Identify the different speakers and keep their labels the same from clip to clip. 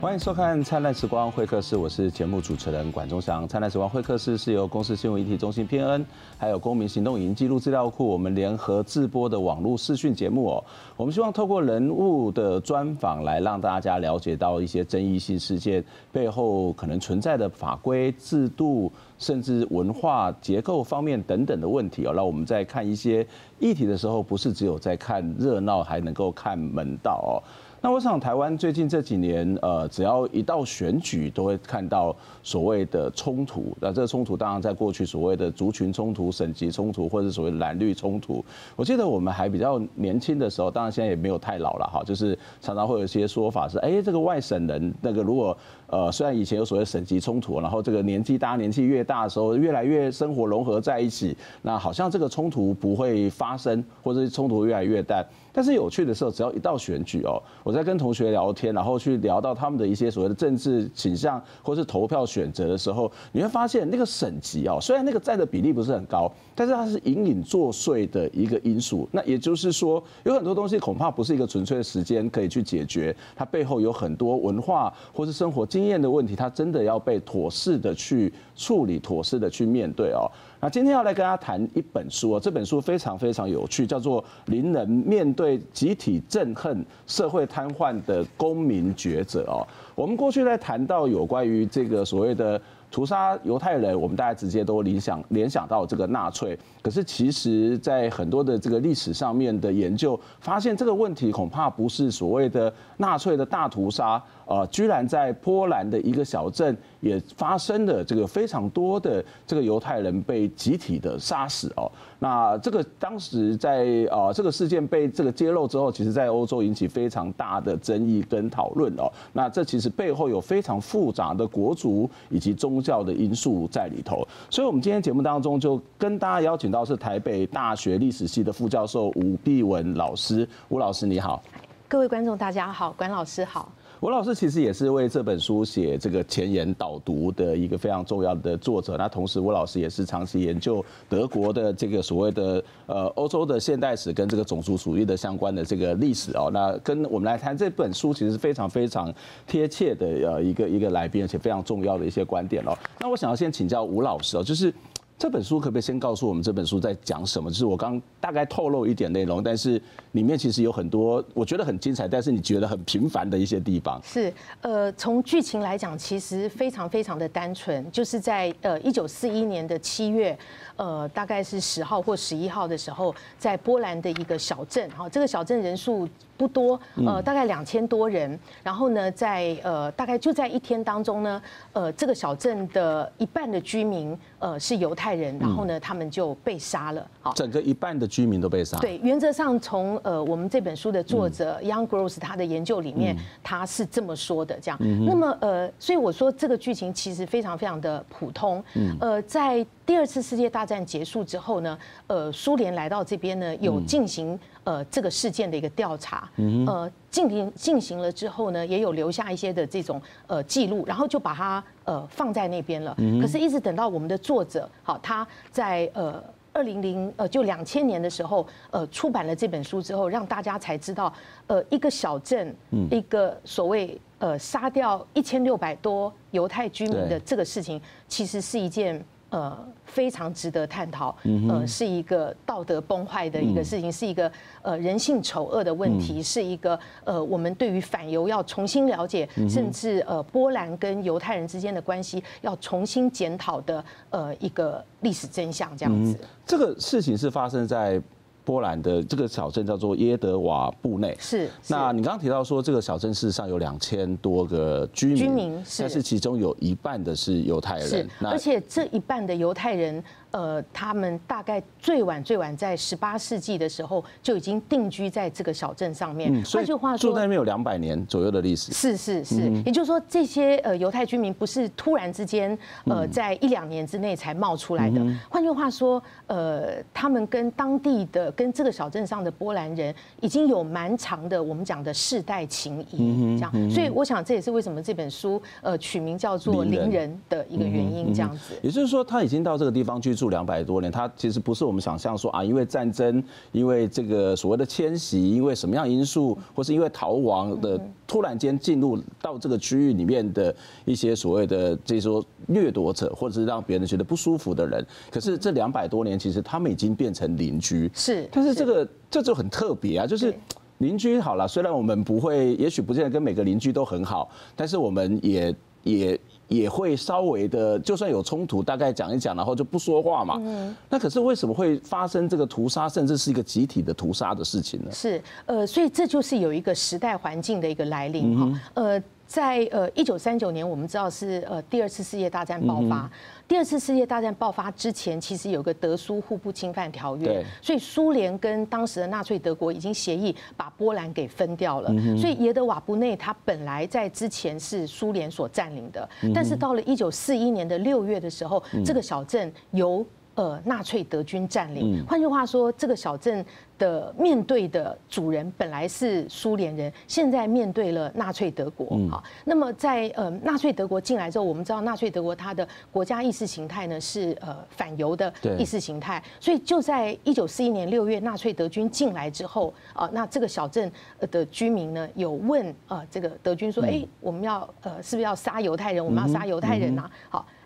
Speaker 1: 欢迎收看《灿烂时光会客室》，我是节目主持人管中祥。《灿烂时光会客室》是由公司新闻议题中心偏恩，还有公民行动影音记录资料库我们联合制播的网络视讯节目哦。我们希望透过人物的专访来让大家了解到一些争议性事件背后可能存在的法规、制度，甚至文化结构方面等等的问题哦。那我们在看一些议题的时候，不是只有在看热闹，还能够看门道哦。那我想，台湾最近这几年，呃，只要一到选举，都会看到所谓的冲突。那这个冲突，当然在过去所谓的族群冲突、省级冲突，或者所谓蓝绿冲突。我记得我们还比较年轻的时候，当然现在也没有太老了哈，就是常常会有一些说法是，哎，这个外省人那个如果。呃，虽然以前有所谓省级冲突，然后这个年纪大年纪越大的时候，越来越生活融合在一起，那好像这个冲突不会发生，或者是冲突越来越淡。但是有趣的时候，只要一到选举哦，我在跟同学聊天，然后去聊到他们的一些所谓的政治倾向，或是投票选择的时候，你会发现那个省级哦，虽然那个占的比例不是很高，但是它是隐隐作祟的一个因素。那也就是说，有很多东西恐怕不是一个纯粹的时间可以去解决，它背后有很多文化或是生活经经验的问题，它真的要被妥适的去处理，妥适的去面对哦。那今天要来跟大家谈一本书哦，这本书非常非常有趣，叫做《邻人面对集体憎恨、社会瘫痪的公民抉择》哦。我们过去在谈到有关于这个所谓的屠杀犹太人，我们大家直接都联想联想到这个纳粹。可是其实，在很多的这个历史上面的研究，发现这个问题恐怕不是所谓的纳粹的大屠杀。呃，居然在波兰的一个小镇也发生了这个非常多的这个犹太人被集体的杀死哦。那这个当时在呃这个事件被这个揭露之后，其实在欧洲引起非常大的争议跟讨论哦。那这其实背后有非常复杂的国族以及宗教的因素在里头。所以，我们今天节目当中就跟大家邀请到是台北大学历史系的副教授吴碧文老师。吴老师你好，
Speaker 2: 各位观众大家好，管老师好。
Speaker 1: 吴老师其实也是为这本书写这个前言导读的一个非常重要的作者。那同时，吴老师也是长期研究德国的这个所谓的呃欧洲的现代史跟这个种族主义的相关的这个历史哦。那跟我们来谈这本书，其实是非常非常贴切的呃一个一个来宾，而且非常重要的一些观点哦。那我想要先请教吴老师哦，就是。这本书可不可以先告诉我们这本书在讲什么？就是我刚大概透露一点内容，但是里面其实有很多我觉得很精彩，但是你觉得很平凡的一些地方。
Speaker 2: 是，呃，从剧情来讲，其实非常非常的单纯，就是在呃一九四一年的七月，呃，大概是十号或十一号的时候，在波兰的一个小镇，哈，这个小镇人数不多，呃，大概两千多人。然后呢，在呃大概就在一天当中呢，呃，这个小镇的一半的居民，呃，是犹太人，然后呢，他们就被杀了。好，
Speaker 1: 整个一半的居民都被杀。
Speaker 2: 对，原则上从呃我们这本书的作者 Young Gross 他的研究里面，他是这么说的，这样。那么呃，所以我说这个剧情其实非常非常的普通。呃，在第二次世界大战结束之后呢，呃，苏联来到这边呢，有进行呃这个事件的一个调查。呃，进行进行了之后呢，也有留下一些的这种呃记录，然后就把它呃放在那边了。可是，一直等到我们的作者，好，他在呃。二零零呃，就两千年的时候，呃，出版了这本书之后，让大家才知道，呃，一个小镇，一个所谓呃杀掉一千六百多犹太居民的这个事情，其实是一件。呃，非常值得探讨。呃，是一个道德崩坏的一个事情，是一个呃人性丑恶的问题，是一个呃我们对于反犹要重新了解，甚至呃波兰跟犹太人之间的关系要重新检讨的呃一个历史真相，这样子。
Speaker 1: 这个事情是发生在。波兰的这个小镇叫做耶德瓦布内，
Speaker 2: 是。
Speaker 1: 那你刚刚提到说，这个小镇事实上有两千多个居民，
Speaker 2: 居民是，
Speaker 1: 但是其中有一半的是犹太人，
Speaker 2: 是。而且这一半的犹太人。呃，他们大概最晚最晚在十八世纪的时候就已经定居在这个小镇上面。换句话说，
Speaker 1: 住在那边有两百年左右的历史。
Speaker 2: 是是是，也就是说，这些呃犹太居民不是突然之间呃在一两年之内才冒出来的。换句话说，呃，他们跟当地的跟这个小镇上的波兰人已经有蛮长的我们讲的世代情谊，这样。所以我想这也是为什么这本书呃取名叫做《邻人》的一个原因，这样子。
Speaker 1: 也就是说，他已经到这个地方去。住两百多年，它其实不是我们想象说啊，因为战争，因为这个所谓的迁徙，因为什么样因素，或是因为逃亡的突然间进入到这个区域里面的一些所谓的这些说掠夺者，或者是让别人觉得不舒服的人。可是这两百多年，其实他们已经变成邻居。
Speaker 2: 是，
Speaker 1: 但是这个这就很特别啊，就是。邻居好了，虽然我们不会，也许不见得跟每个邻居都很好，但是我们也也也会稍微的，就算有冲突，大概讲一讲，然后就不说话嘛。嗯。那可是为什么会发生这个屠杀，甚至是一个集体的屠杀的事情呢？
Speaker 2: 是，呃，所以这就是有一个时代环境的一个来临哈。呃，在呃一九三九年，我们知道是呃第二次世界大战爆发。第二次世界大战爆发之前，其实有个德苏互不侵犯条约，所以苏联跟当时的纳粹德国已经协议把波兰给分掉了。所以耶德瓦布内它本来在之前是苏联所占领的，但是到了一九四一年的六月的时候，这个小镇由呃纳粹德军占领。换句话说，这个小镇。的面对的主人本来是苏联人，现在面对了纳粹德国。好，那么在呃纳粹德国进来之后，我们知道纳粹德国它的国家意识形态呢是呃反犹的意识形态，所以就在一九四一年六月纳粹德军进来之后啊，那这个小镇的居民呢有问啊这个德军说，哎，我们要呃是不是要杀犹太人？我们要杀犹太人啊？好，哎。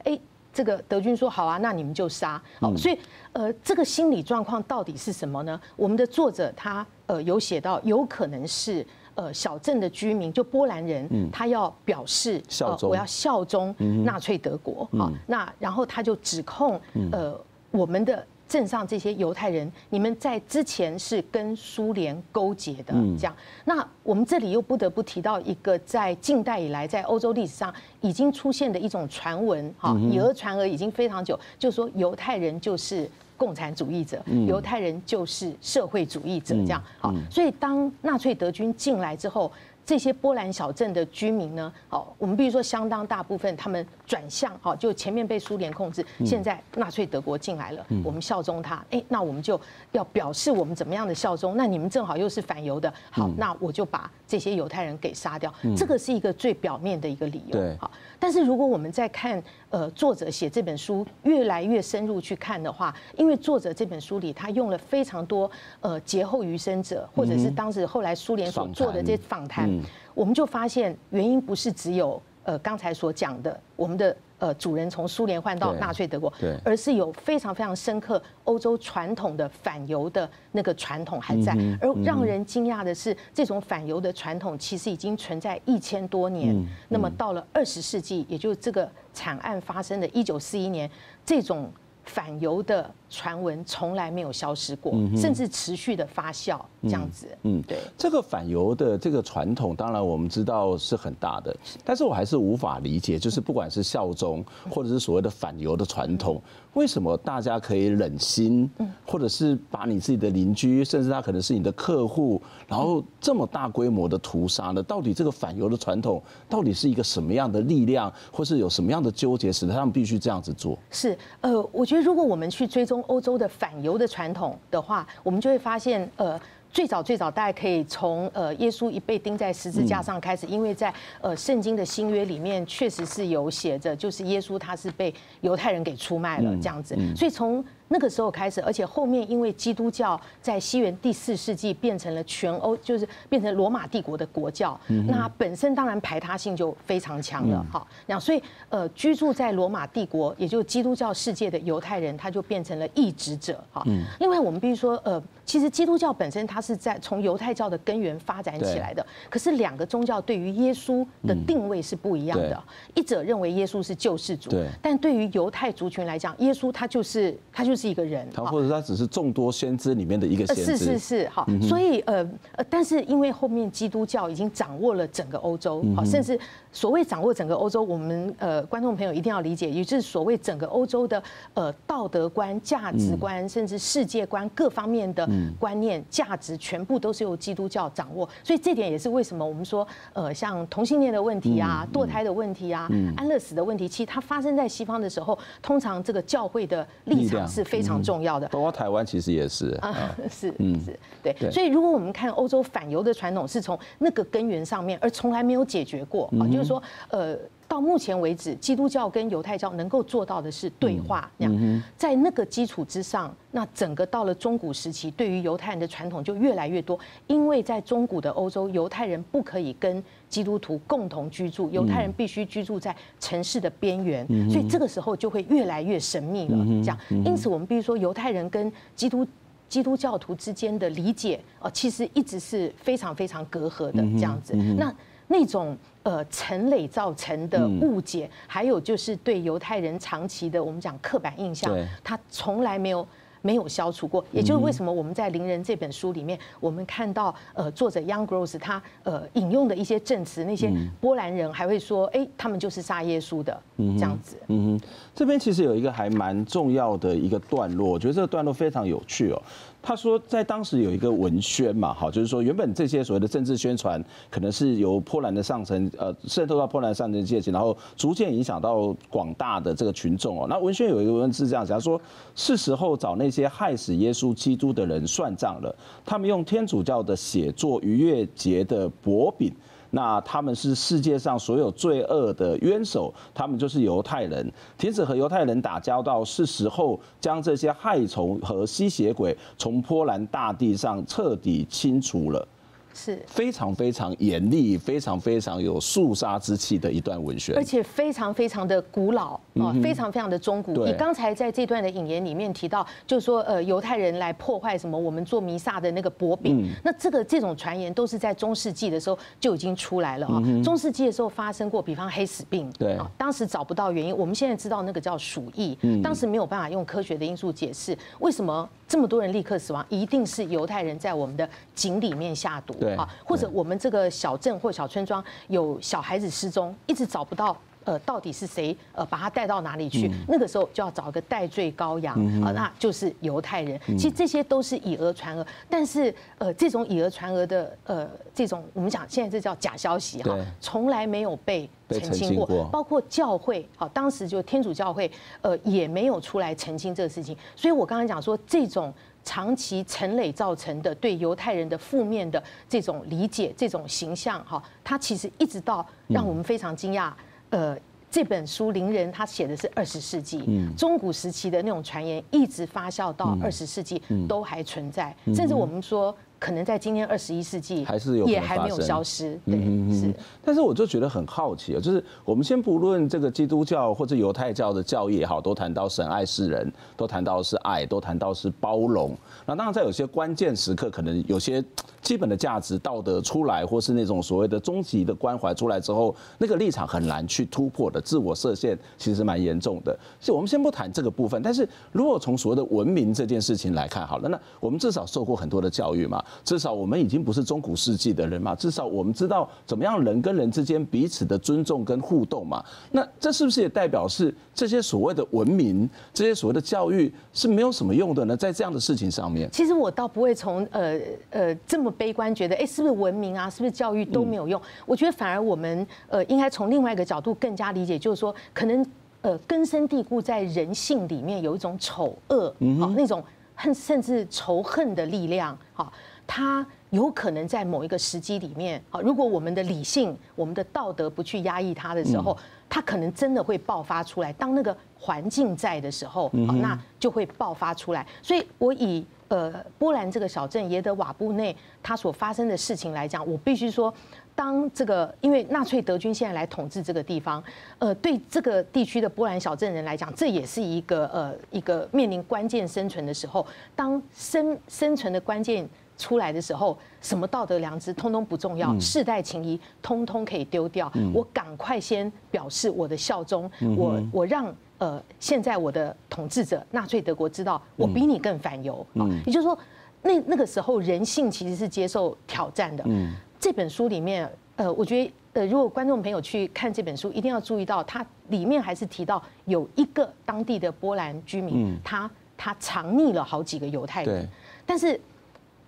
Speaker 2: 这个德军说好啊，那你们就杀。好，所以呃，这个心理状况到底是什么呢？我们的作者他呃有写到，有可能是呃小镇的居民，就波兰人，他要表示我要效忠纳粹德国。好，那然后他就指控呃我们的。镇上这些犹太人，你们在之前是跟苏联勾结的，这样。那我们这里又不得不提到一个在近代以来在欧洲历史上已经出现的一种传闻，哈，以讹传讹已经非常久，就是说犹太人就是共产主义者，犹太人就是社会主义者，这样。好，所以当纳粹德军进来之后。这些波兰小镇的居民呢？好，我们比如说相当大部分他们转向，好，就前面被苏联控制，现在纳粹德国进来了，我们效忠他，哎，那我们就要表示我们怎么样的效忠？那你们正好又是反犹的，好，那我就把这些犹太人给杀掉。这个是一个最表面的一个理由，好。但是如果我们在看呃作者写这本书越来越深入去看的话，因为作者这本书里他用了非常多呃劫后余生者或者是当时后来苏联所做的这些访谈，我们就发现原因不是只有呃刚才所讲的我们的。呃，主人从苏联换到纳粹德国，而是有非常非常深刻欧洲传统的反犹的那个传统还在。而让人惊讶的是，这种反犹的传统其实已经存在一千多年。那么到了二十世纪，也就是这个惨案发生的一九四一年，这种反犹的传闻从来没有消失过，甚至持续的发酵。这样子，嗯，对，
Speaker 1: 这个反犹的这个传统，当然我们知道是很大的，但是我还是无法理解，就是不管是效忠，或者是所谓的反犹的传统，为什么大家可以忍心，或者是把你自己的邻居，甚至他可能是你的客户，然后这么大规模的屠杀呢？到底这个反犹的传统，到底是一个什么样的力量，或是有什么样的纠结，使得他们必须这样子做？
Speaker 2: 是，呃，我觉得如果我们去追踪欧洲的反犹的传统的话，我们就会发现，呃。最早最早，大家可以从呃耶稣一被钉在十字架上开始，因为在呃圣经的新约里面确实是有写着，就是耶稣他是被犹太人给出卖了这样子，所以从。那个时候开始，而且后面因为基督教在西元第四世纪变成了全欧，就是变成罗马帝国的国教，嗯那本身当然排他性就非常强了。哈，那所以呃，居住在罗马帝国，也就是基督教世界的犹太人，他就变成了异质者。哈。嗯，另外我们必须说，呃，其实基督教本身它是在从犹太教的根源发展起来的，可是两个宗教对于耶稣的定位是不一样的。一者认为耶稣是救世主，但对于犹太族群来讲，耶稣他就是他就是。是一个人，
Speaker 1: 他或者他只是众多先知里面的一个先知，
Speaker 2: 是是是，好，所以呃呃，但是因为后面基督教已经掌握了整个欧洲，好，甚至所谓掌握整个欧洲，我们呃观众朋友一定要理解，也就是所谓整个欧洲的呃道德观、价值观，甚至世界观各方面的观念、价值，全部都是由基督教掌握。所以这点也是为什么我们说，呃，像同性恋的问题啊、堕胎的问题啊、安乐死的问题，其实它发生在西方的时候，通常这个教会的立场是。非常重要的，
Speaker 1: 包括台湾其实也是
Speaker 2: 啊，是，嗯，是对。所以如果我们看欧洲反犹的传统，是从那个根源上面，而从来没有解决过啊，就是说，呃，到目前为止，基督教跟犹太教能够做到的是对话，那样，在那个基础之上，那整个到了中古时期，对于犹太人的传统就越来越多，因为在中古的欧洲，犹太人不可以跟基督徒共同居住，犹太人必须居住在城市的边缘，所以这个时候就会越来越神秘了。这样，因此我们必须说，犹太人跟基督基督教徒之间的理解，哦，其实一直是非常非常隔阂的这样子。那那种。呃，陈磊造成的误解，还有就是对犹太人长期的我们讲刻板印象，他从来没有没有消除过。也就是为什么我们在《灵人》这本书里面，我们看到呃作者 Young Gross 他呃引用的一些证词，那些波兰人还会说，哎，他们就是杀耶稣的这样子。
Speaker 1: 嗯哼，这边其实有一个还蛮重要的一个段落，我觉得这个段落非常有趣哦。他说，在当时有一个文宣嘛，好，就是说原本这些所谓的政治宣传，可能是由波兰的上层呃渗透到波兰上层阶级，然后逐渐影响到广大的这个群众哦。那文宣有一个文字这样讲，说是时候找那些害死耶稣基督的人算账了，他们用天主教的写作逾越节的薄饼。那他们是世界上所有罪恶的冤首，他们就是犹太人。停止和犹太人打交道，是时候将这些害虫和吸血鬼从波兰大地上彻底清除了。
Speaker 2: 是
Speaker 1: 非常非常严厉、非常非常有肃杀之气的一段文学，
Speaker 2: 而且非常非常的古老啊，非常非常的中古。你刚才在这段的引言里面提到，就是说呃犹太人来破坏什么我们做弥撒的那个薄饼，那这个这种传言都是在中世纪的时候就已经出来了啊。中世纪的时候发生过，比方黑死病，对，当时找不到原因，我们现在知道那个叫鼠疫，当时没有办法用科学的因素解释为什么。这么多人立刻死亡，一定是犹太人在我们的井里面下毒啊，或者我们这个小镇或小村庄有小孩子失踪，一直找不到。呃，到底是谁呃把他带到哪里去？那个时候就要找一个代罪羔羊啊，那就是犹太人。其实这些都是以讹传讹，但是呃，这种以讹传讹的呃这种我们讲现在这叫假消息哈，从来没有被澄清过，包括教会好，当时就天主教会呃也没有出来澄清这个事情。所以我刚才讲说，这种长期陈累造成的对犹太人的负面的这种理解、这种形象哈，它其实一直到让我们非常惊讶。呃，这本书《灵人》他写的是二十世纪，中古时期的那种传言，一直发酵到二十世纪都还存在，甚至我们说。可能在今天二十一世纪还是有也还没有消失，对，是。
Speaker 1: 但是我就觉得很好奇啊，就是我们先不论这个基督教或者犹太教的教义也好，都谈到神爱世人，都谈到是爱，都谈到是包容。那当然在有些关键时刻，可能有些基本的价值道德出来，或是那种所谓的终极的关怀出来之后，那个立场很难去突破的，自我设限其实蛮严重的。所以我们先不谈这个部分，但是如果从所谓的文明这件事情来看，好了，那我们至少受过很多的教育嘛。至少我们已经不是中古世纪的人嘛，至少我们知道怎么样人跟人之间彼此的尊重跟互动嘛。那这是不是也代表是这些所谓的文明，这些所谓的教育是没有什么用的呢？在这样的事情上面，
Speaker 2: 其实我倒不会从呃呃这么悲观，觉得哎是不是文明啊，是不是教育都没有用？我觉得反而我们呃应该从另外一个角度更加理解，就是说可能呃根深蒂固在人性里面有一种丑恶啊那种恨甚至仇恨的力量哈。它有可能在某一个时机里面，啊，如果我们的理性、我们的道德不去压抑它的时候，它可能真的会爆发出来。当那个环境在的时候，啊，那就会爆发出来。所以，我以呃波兰这个小镇耶德瓦布内它所发生的事情来讲，我必须说，当这个因为纳粹德军现在来统治这个地方，呃，对这个地区的波兰小镇人来讲，这也是一个呃一个面临关键生存的时候，当生生存的关键。出来的时候，什么道德良知通通不重要，世代情谊通通可以丢掉。我赶快先表示我的效忠，我我让呃现在我的统治者纳粹德国知道我比你更反犹啊。也就是说，那那个时候人性其实是接受挑战的。嗯这本书里面，呃，我觉得呃，如果观众朋友去看这本书，一定要注意到，它里面还是提到有一个当地的波兰居民，他他藏匿了好几个犹太人，但是。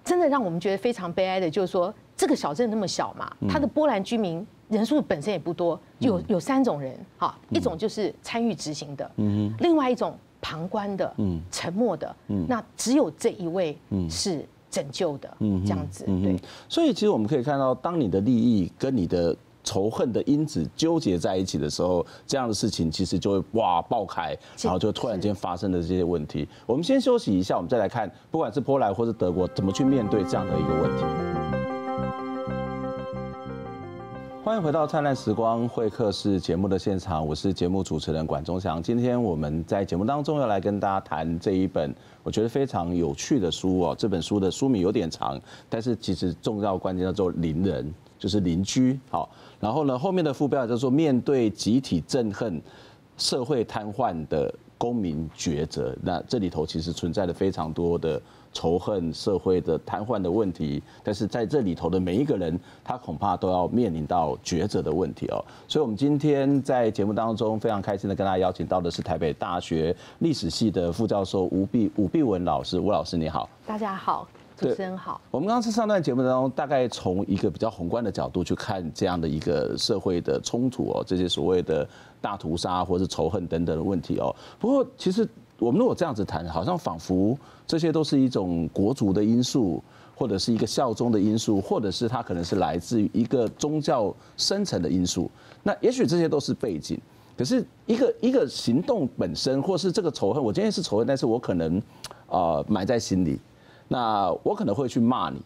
Speaker 2: 真的让我们觉得非常悲哀的，就是说这个小镇那么小嘛，它的波兰居民人数本身也不多，有有三种人，哈，一种就是参与执行的，嗯另外一种旁观的，嗯。沉默的，嗯。那只有这一位是拯救的，嗯这样子，对。
Speaker 1: 所以其实我们可以看到，当你的利益跟你的仇恨的因子纠结在一起的时候，这样的事情其实就会哇爆开，然后就突然间发生的这些问题。我们先休息一下，我们再来看，不管是波兰或是德国，怎么去面对这样的一个问题。欢迎回到《灿烂时光会客室》节目的现场，我是节目主持人管中祥。今天我们在节目当中要来跟大家谈这一本我觉得非常有趣的书哦。这本书的书名有点长，但是其实重要关键叫做“邻人”，就是邻居。好，然后呢，后面的副标叫做“面对集体憎恨、社会瘫痪的公民抉择”。那这里头其实存在了非常多的。仇恨社会的瘫痪的问题，但是在这里头的每一个人，他恐怕都要面临到抉择的问题哦。所以，我们今天在节目当中非常开心的跟大家邀请到的是台北大学历史系的副教授吴碧吴碧文老师，吴老师你好。
Speaker 2: 大家好，主持人好。
Speaker 1: 我们刚刚是上段节目当中，大概从一个比较宏观的角度去看这样的一个社会的冲突哦，这些所谓的大屠杀或是仇恨等等的问题哦。不过，其实。我们如果这样子谈，好像仿佛这些都是一种国族的因素，或者是一个效忠的因素，或者是它可能是来自于一个宗教深层的因素。那也许这些都是背景，可是一个一个行动本身，或是这个仇恨，我今天是仇恨，但是我可能啊埋在心里，那我可能会去骂你，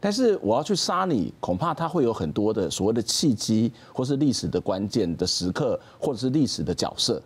Speaker 1: 但是我要去杀你，恐怕他会有很多的所谓的契机，或是历史的关键的时刻，或者是历史的角色。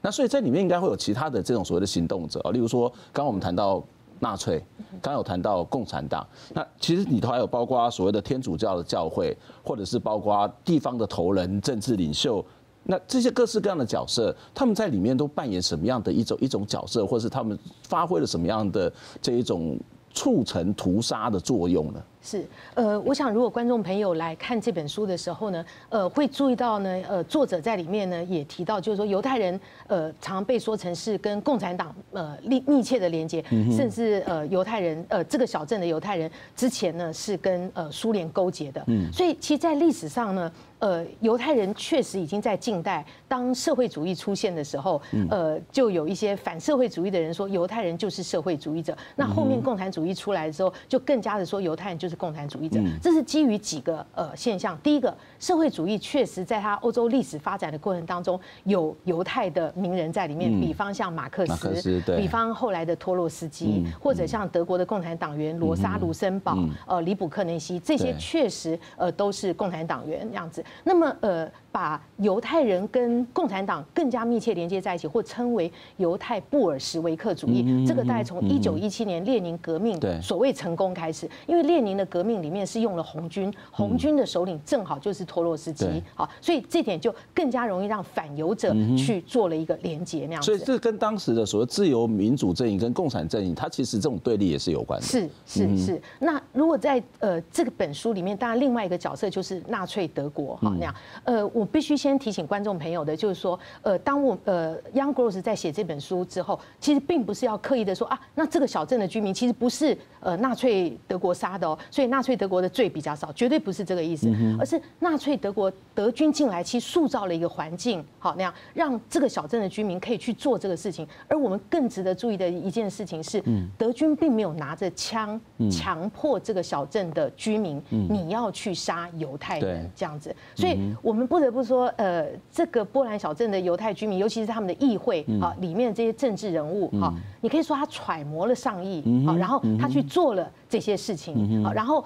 Speaker 1: 那所以在里面应该会有其他的这种所谓的行动者啊，例如说，刚刚我们谈到纳粹，刚有谈到共产党，那其实里头还有包括所谓的天主教的教会，或者是包括地方的头人、政治领袖，那这些各式各样的角色，他们在里面都扮演什么样的一种一种角色，或是他们发挥了什么样的这一种促成屠杀的作用呢？
Speaker 2: 是，呃，我想如果观众朋友来看这本书的时候呢，呃，会注意到呢，呃，作者在里面呢也提到，就是说犹太人，呃，常常被说成是跟共产党呃密密切的连接，甚至呃犹太人，呃这个小镇的犹太人之前呢是跟呃苏联勾结的，嗯所以其实，在历史上呢，呃，犹太人确实已经在近代，当社会主义出现的时候，呃，就有一些反社会主义的人说犹太人就是社会主义者，那后面共产主义出来的时候，就更加的说犹太人就是。是共产主义者，这是基于几个呃现象。第一个，社会主义确实在它欧洲历史发展的过程当中，有犹太的名人在里面，比方像马克思，比方后来的托洛斯基，或者像德国的共产党员罗莎卢森堡、呃李卜克内西，这些确实呃都是共产党员这样子。那么呃。把犹太人跟共产党更加密切连接在一起，或称为犹太布尔什维克主义。这个大概从一九一七年列宁革命所谓成功开始，因为列宁的革命里面是用了红军，红军的首领正好就是托洛斯基，好，所以这点就更加容易让反犹者去做了一个连接那样子。
Speaker 1: 所以这跟当时的所谓自由民主阵营跟共产阵营，它其实这种对立也是有关的。
Speaker 2: 是是是。那如果在呃这个本书里面，当然另外一个角色就是纳粹德国哈那样，呃我。我必须先提醒观众朋友的，就是说，呃，当我呃，Young Gross 在写这本书之后，其实并不是要刻意的说啊，那这个小镇的居民其实不是呃纳粹德国杀的哦，所以纳粹德国的罪比较少，绝对不是这个意思，而是纳粹德国德军进来，其实塑造了一个环境，好那样让这个小镇的居民可以去做这个事情。而我们更值得注意的一件事情是，德军并没有拿着枪强迫这个小镇的居民，你要去杀犹太人这样子，所以我们不得。不说，呃，这个波兰小镇的犹太居民，尤其是他们的议会啊，里面的这些政治人物啊，你可以说他揣摩了上意啊，然后他去做了这些事情啊，然后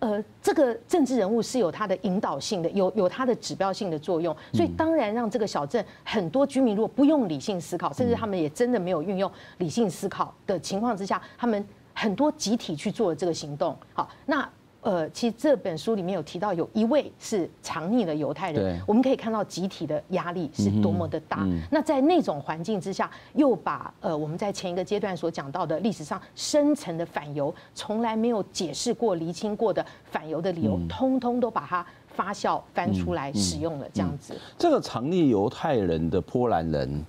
Speaker 2: 呃，这个政治人物是有他的引导性的，有有他的指标性的作用，所以当然让这个小镇很多居民如果不用理性思考，甚至他们也真的没有运用理性思考的情况之下，他们很多集体去做了这个行动，好，那。呃，其实这本书里面有提到，有一位是藏匿的犹太人，我们可以看到集体的压力是多么的大。那在那种环境之下，又把呃我们在前一个阶段所讲到的历史上深层的反犹，从来没有解释过、厘清过的反犹的理由，通通都把它发酵翻出来使用了，这样子。
Speaker 1: 这个藏匿犹太人的波兰人。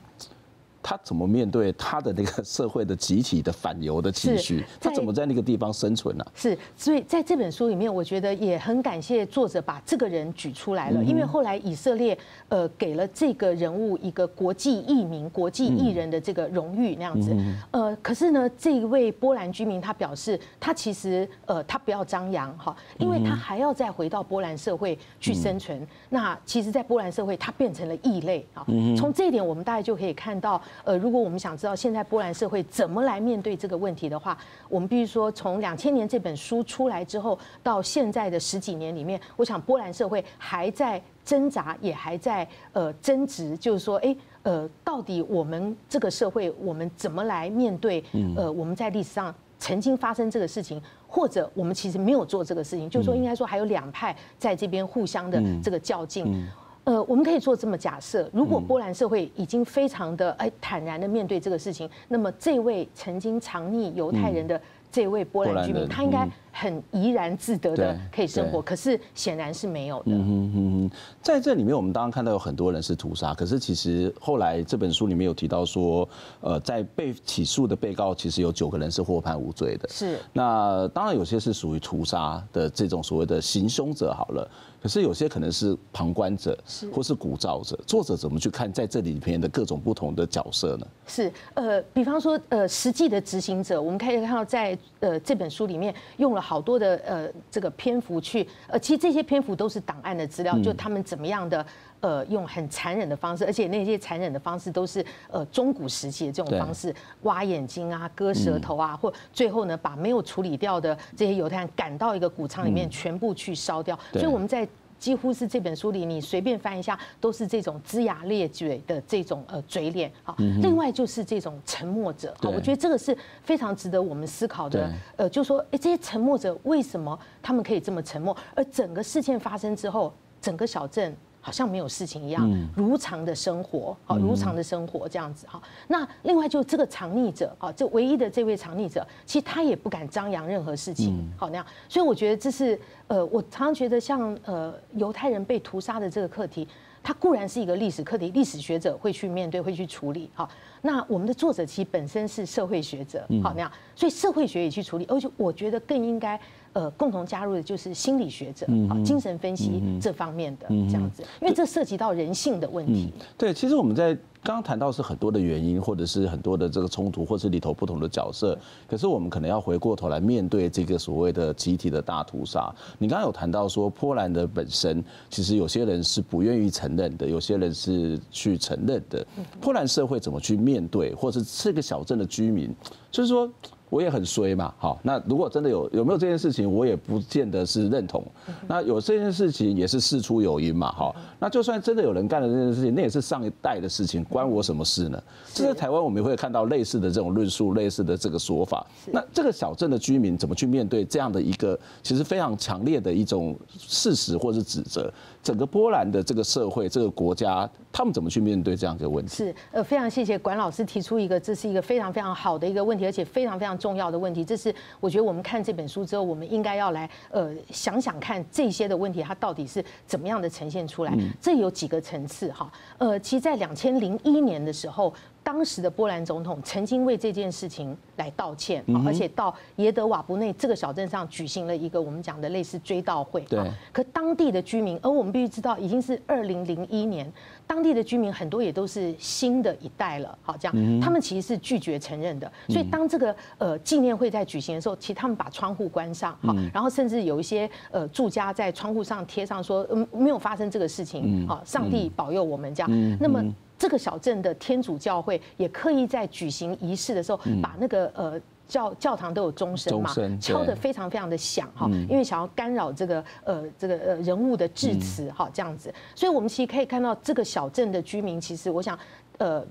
Speaker 1: 他怎么面对他的那个社会的集体的反犹的情绪？他怎么在那个地方生存呢、啊？
Speaker 2: 是，所以在这本书里面，我觉得也很感谢作者把这个人举出来了，因为后来以色列呃给了这个人物一个国际艺名、国际艺人的这个荣誉那样子。呃，可是呢，这一位波兰居民他表示，他其实呃他不要张扬哈，因为他还要再回到波兰社会去生存。那其实，在波兰社会，他变成了异类啊。从这一点，我们大概就可以看到。呃，如果我们想知道现在波兰社会怎么来面对这个问题的话，我们必须说，从两千年这本书出来之后，到现在的十几年里面，我想波兰社会还在挣扎，也还在呃争执，就是说，哎，呃，到底我们这个社会，我们怎么来面对？呃，我们在历史上曾经发生这个事情，或者我们其实没有做这个事情，就是说，应该说还有两派在这边互相的这个较劲。呃，我们可以做这么假设：如果波兰社会已经非常的哎坦然的面对这个事情，那么这位曾经藏匿犹太人的这位波兰居民，他应该很怡然自得的可以生活。可是显然是没有的。嗯
Speaker 1: 嗯，在这里面，我们当然看到有很多人是屠杀，可是其实后来这本书里面有提到说，呃，在被起诉的被告其实有九个人是获判无罪的。
Speaker 2: 是。
Speaker 1: 那当然有些是属于屠杀的这种所谓的行凶者，好了。可是有些可能是旁观者，或是鼓噪者。作者怎么去看在这里面的各种不同的角色呢？
Speaker 2: 是呃，比方说呃，实际的执行者，我们可以看到在呃这本书里面用了好多的呃这个篇幅去呃，其实这些篇幅都是档案的资料，就他们怎么样的。呃，用很残忍的方式，而且那些残忍的方式都是呃中古时期的这种方式，挖眼睛啊、割舌头啊，或最后呢把没有处理掉的这些犹太人赶到一个谷仓里面，全部去烧掉。所以我们在几乎是这本书里，你随便翻一下，都是这种龇牙咧嘴的这种呃嘴脸。好，另外就是这种沉默者。好，我觉得这个是非常值得我们思考的。呃，就说哎，这些沉默者为什么他们可以这么沉默？而整个事件发生之后，整个小镇。好像没有事情一样，如常的生活，好，如常的生活这样子哈。那另外就这个藏匿者，啊，这唯一的这位藏匿者，其实他也不敢张扬任何事情，好那样。所以我觉得这是呃，我常常觉得像呃犹太人被屠杀的这个课题，它固然是一个历史课题，历史学者会去面对，会去处理。好，那我们的作者其实本身是社会学者，好那样，所以社会学也去处理，而且我觉得更应该。呃，共同加入的就是心理学者啊，精神分析这方面的这样子，因为这涉及到人性的问题。
Speaker 1: 对，其实我们在刚刚谈到是很多的原因，或者是很多的这个冲突，或是里头不同的角色。可是我们可能要回过头来面对这个所谓的集体的大屠杀。你刚刚有谈到说，波兰的本身其实有些人是不愿意承认的，有些人是去承认的。波兰社会怎么去面对，或者是这个小镇的居民，就是说。我也很衰嘛，好，那如果真的有有没有这件事情，我也不见得是认同。那有这件事情也是事出有因嘛，好，那就算真的有人干了这件事情，那也是上一代的事情，关我什么事呢？这在台湾我们也会看到类似的这种论述，类似的这个说法。那这个小镇的居民怎么去面对这样的一个其实非常强烈的一种事实或是指责？整个波兰的这个社会、这个国家，他们怎么去面对这样一个问题？
Speaker 2: 是，呃，非常谢谢管老师提出一个，这是一个非常非常好的一个问题，而且非常非常重要的问题。这是我觉得我们看这本书之后，我们应该要来呃想想看这些的问题，它到底是怎么样的呈现出来。这有几个层次哈，呃，其实，在两千零一年的时候。当时的波兰总统曾经为这件事情来道歉，而且到耶德瓦布内这个小镇上举行了一个我们讲的类似追悼会。对。可当地的居民，而我们必须知道，已经是二零零一年，当地的居民很多也都是新的一代了。好，这样，他们其实是拒绝承认的。所以当这个呃纪念会在举行的时候，其实他们把窗户关上，好，然后甚至有一些呃住家在窗户上贴上说，嗯，没有发生这个事情，好，上帝保佑我们这样。那么。这个小镇的天主教会也刻意在举行仪式的时候，把那个呃教教堂都有钟声嘛，敲得非常非常的响哈，因为想要干扰这个呃这个呃人物的致辞哈这样子，所以我们其实可以看到这个小镇的居民，其实我想呃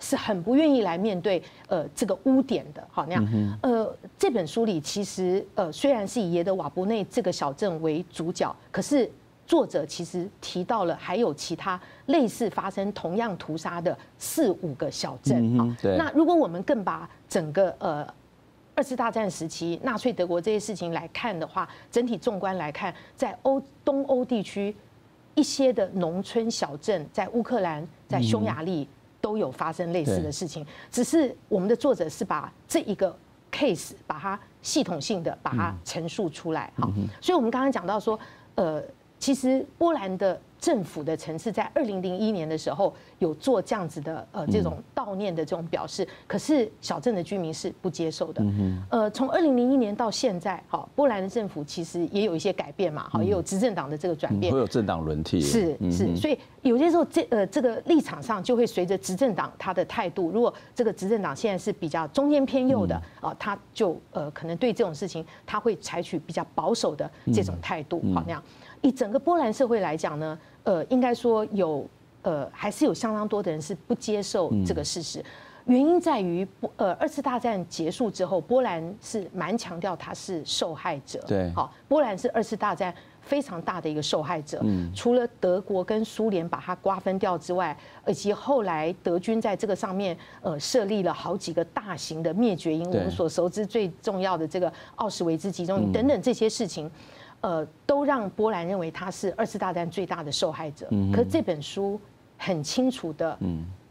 Speaker 2: 是很不愿意来面对呃这个污点的，好那样。呃这本书里其实呃虽然是以耶德瓦布内这个小镇为主角，可是。作者其实提到了还有其他类似发生同样屠杀的四五个小镇。啊。那如果我们更把整个呃二次大战时期纳粹德国这些事情来看的话，整体纵观来看，在欧东欧地区一些的农村小镇，在乌克兰、在匈牙利。都有发生类似的事情，只是我们的作者是把这一个 case 把它系统性的把它陈述出来，哈，所以我们刚刚讲到说，呃，其实波兰的。政府的城市在二零零一年的时候有做这样子的呃这种悼念的这种表示，可是小镇的居民是不接受的。呃，从二零零一年到现在，哈，波兰的政府其实也有一些改变嘛，哈，也有执政党的这个转变，
Speaker 1: 会有政党轮替，
Speaker 2: 是是，所以有些时候这呃这个立场上就会随着执政党他的态度，如果这个执政党现在是比较中间偏右的啊，他就呃可能对这种事情他会采取比较保守的这种态度，好那样。以整个波兰社会来讲呢，呃，应该说有呃，还是有相当多的人是不接受这个事实。原因在于，呃，二次大战结束之后，波兰是蛮强调他是受害者。
Speaker 1: 对，
Speaker 2: 好，波兰是二次大战非常大的一个受害者。嗯，除了德国跟苏联把它瓜分掉之外，以及后来德军在这个上面呃设立了好几个大型的灭绝营，我们所熟知最重要的这个奥斯维兹集中营等等这些事情。呃，都让波兰认为他是二次大战最大的受害者。可是这本书很清楚的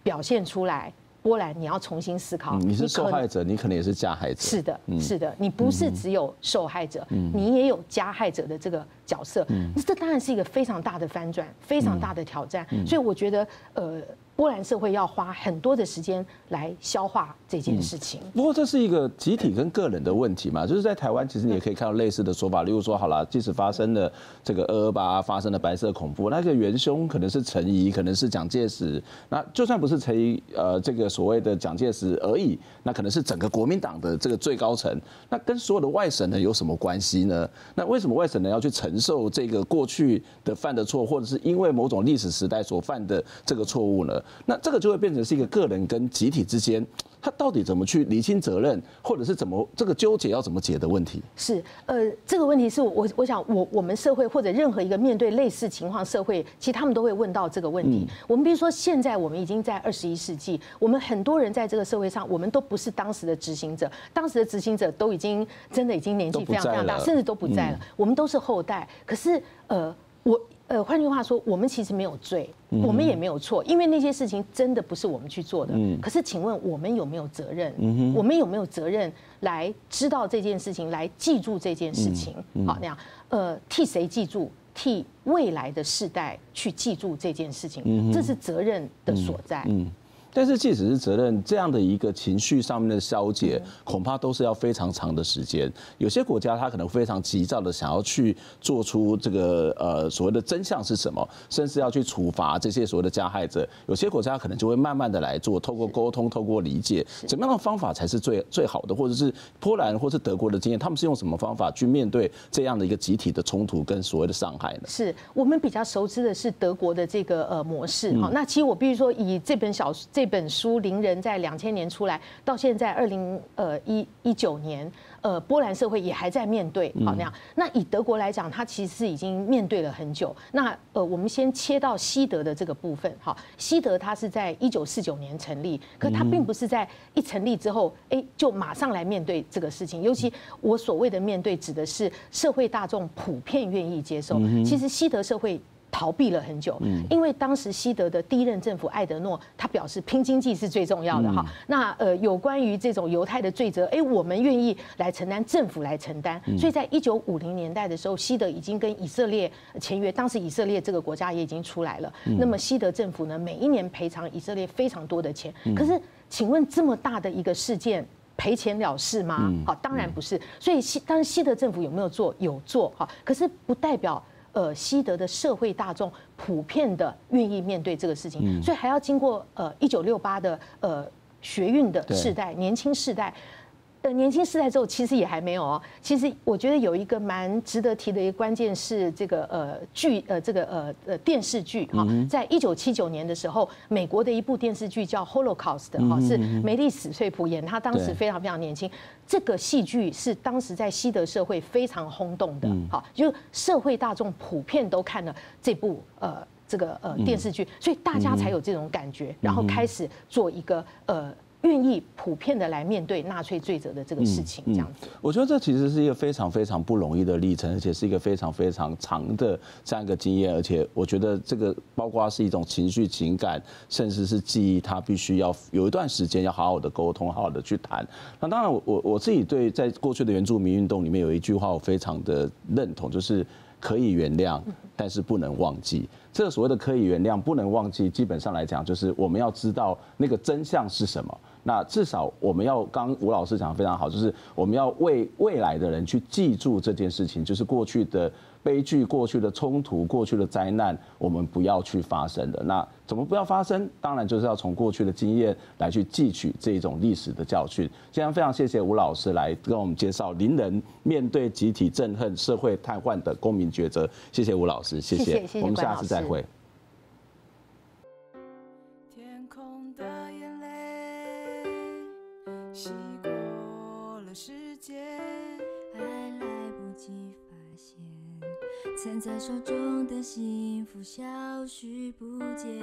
Speaker 2: 表现出来，波兰你要重新思考。
Speaker 1: 你是受害者，你可能也是加害者。
Speaker 2: 是的，是的，你不是只有受害者，你也有加害者的这个角色。这当然是一个非常大的翻转，非常大的挑战。所以我觉得，呃。波兰社会要花很多的时间来消化这件事情。
Speaker 1: 不过这是一个集体跟个人的问题嘛，就是在台湾，其实你也可以看到类似的说法，例如说，好了，即使发生了这个二二八，发生了白色恐怖，那个元凶可能是陈仪，可能是蒋介石，那就算不是陈仪，呃，这个所谓的蒋介石而已，那可能是整个国民党的这个最高层，那跟所有的外省人有什么关系呢？那为什么外省人要去承受这个过去的犯的错，或者是因为某种历史时代所犯的这个错误呢？那这个就会变成是一个个人跟集体之间，他到底怎么去厘清责任，或者是怎么这个纠结要怎么解的问题？
Speaker 2: 是，呃，这个问题是我我想我我们社会或者任何一个面对类似情况社会，其实他们都会问到这个问题。我们比如说现在我们已经在二十一世纪，我们很多人在这个社会上，我们都不是当时的执行者，当时的执行者都已经真的已经年纪非常非常大，甚至都不在了。我们都是后代，可是呃我。呃，换句话说，我们其实没有罪，我们也没有错，因为那些事情真的不是我们去做的。可是，请问我们有没有责任？我们有没有责任来知道这件事情，来记住这件事情？好，那样，呃，替谁记住？替未来的世代去记住这件事情，这是责任的所在。
Speaker 1: 但是，即使是责任这样的一个情绪上面的消解，恐怕都是要非常长的时间。有些国家他可能非常急躁的想要去做出这个呃所谓的真相是什么，甚至要去处罚这些所谓的加害者。有些国家可能就会慢慢的来做，透过沟通，透过理解，怎么样的方法才是最最好的？或者是波兰或是德国的经验，他们是用什么方法去面对这样的一个集体的冲突跟所谓的伤害呢？
Speaker 2: 是我们比较熟知的是德国的这个呃模式。好，那其实我必须说，以这本小这。这本书《邻人》在两千年出来，到现在二零呃一一九年，呃，波兰社会也还在面对好那样。那以德国来讲，它其实是已经面对了很久。那呃，我们先切到西德的这个部分，好，西德它是在一九四九年成立，可它并不是在一成立之后，哎，就马上来面对这个事情。尤其我所谓的面对，指的是社会大众普遍愿意接受。其实西德社会。逃避了很久，因为当时西德的第一任政府艾德诺他表示拼经济是最重要的哈。那呃有关于这种犹太的罪责，哎，我们愿意来承担，政府来承担。所以在一九五零年代的时候，西德已经跟以色列签约，当时以色列这个国家也已经出来了。那么西德政府呢，每一年赔偿以色列非常多的钱。可是，请问这么大的一个事件赔钱了事吗？好，当然不是。所以西当然西德政府有没有做？有做哈。可是不代表。呃，西德的社会大众普遍的愿意面对这个事情，所以还要经过呃一九六八的呃学运的世代，年轻世代。呃，年轻世代之后，其实也还没有哦。其实我觉得有一个蛮值得提的一个关键是这个呃剧呃这个呃呃电视剧哈，在一九七九年的时候，美国的一部电视剧叫《Holocaust》哈，是梅丽史翠普演，她当时非常非常年轻。这个戏剧是当时在西德社会非常轰动的，好，就社会大众普遍都看了这部呃这个呃电视剧，所以大家才有这种感觉，然后开始做一个呃。愿意普遍的来面对纳粹罪责的这个事情，这样子、嗯嗯。
Speaker 1: 我觉得这其实是一个非常非常不容易的历程，而且是一个非常非常长的这样一个经验。而且我觉得这个包括是一种情绪、情感，甚至是记忆，它必须要有一段时间要好好的沟通，好好的去谈。那当然我，我我我自己对在过去的原住民运动里面有一句话，我非常的认同，就是可以原谅，但是不能忘记。这所谓的可以原谅，不能忘记，基本上来讲，就是我们要知道那个真相是什么。那至少我们要，刚吴老师讲的非常好，就是我们要为未来的人去记住这件事情，就是过去的悲剧、过去的冲突、过去的灾难，我们不要去发生的。那怎么不要发生？当然就是要从过去的经验来去汲取这种历史的教训。今天非常谢谢吴老师来跟我们介绍邻人面对集体憎恨、社会瘫痪的公民抉择。谢谢吴老师，谢谢，谢谢，我们下次再
Speaker 3: 会。手中的幸福消失不见。